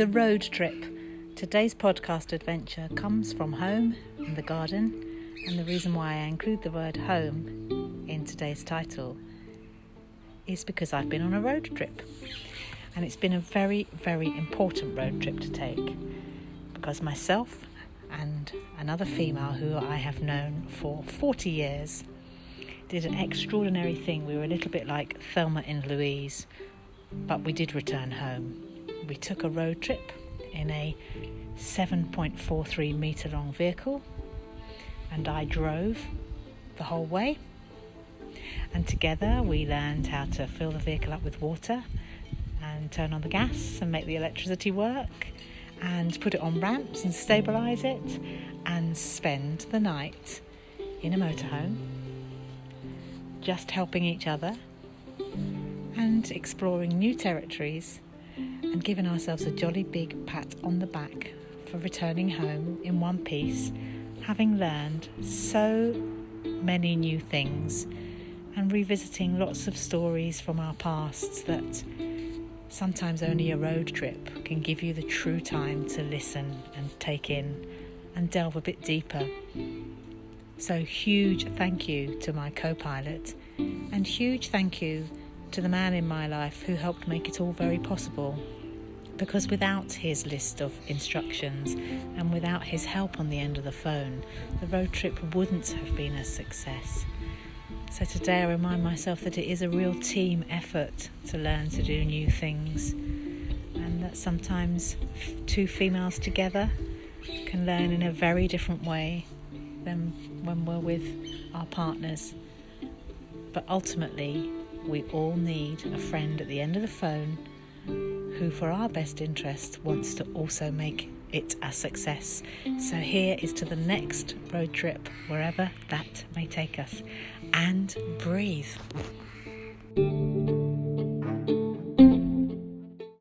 The Road Trip. Today's podcast adventure comes from home in the garden, and the reason why I include the word home in today's title is because I've been on a road trip. And it's been a very, very important road trip to take because myself and another female who I have known for 40 years did an extraordinary thing. We were a little bit like Thelma and Louise, but we did return home. We took a road trip in a 7.43 metre long vehicle, and I drove the whole way. And together we learned how to fill the vehicle up with water and turn on the gas and make the electricity work and put it on ramps and stabilise it and spend the night in a motorhome just helping each other and exploring new territories and giving ourselves a jolly big pat on the back for returning home in one piece, having learned so many new things and revisiting lots of stories from our pasts that sometimes only a road trip can give you the true time to listen and take in and delve a bit deeper. So, huge thank you to my co pilot, and huge thank you to the man in my life who helped make it all very possible. Because without his list of instructions and without his help on the end of the phone, the road trip wouldn't have been a success. So today I remind myself that it is a real team effort to learn to do new things, and that sometimes two females together can learn in a very different way than when we're with our partners. But ultimately, we all need a friend at the end of the phone who, for our best interest, wants to also make it a success. So, here is to the next road trip, wherever that may take us. And breathe.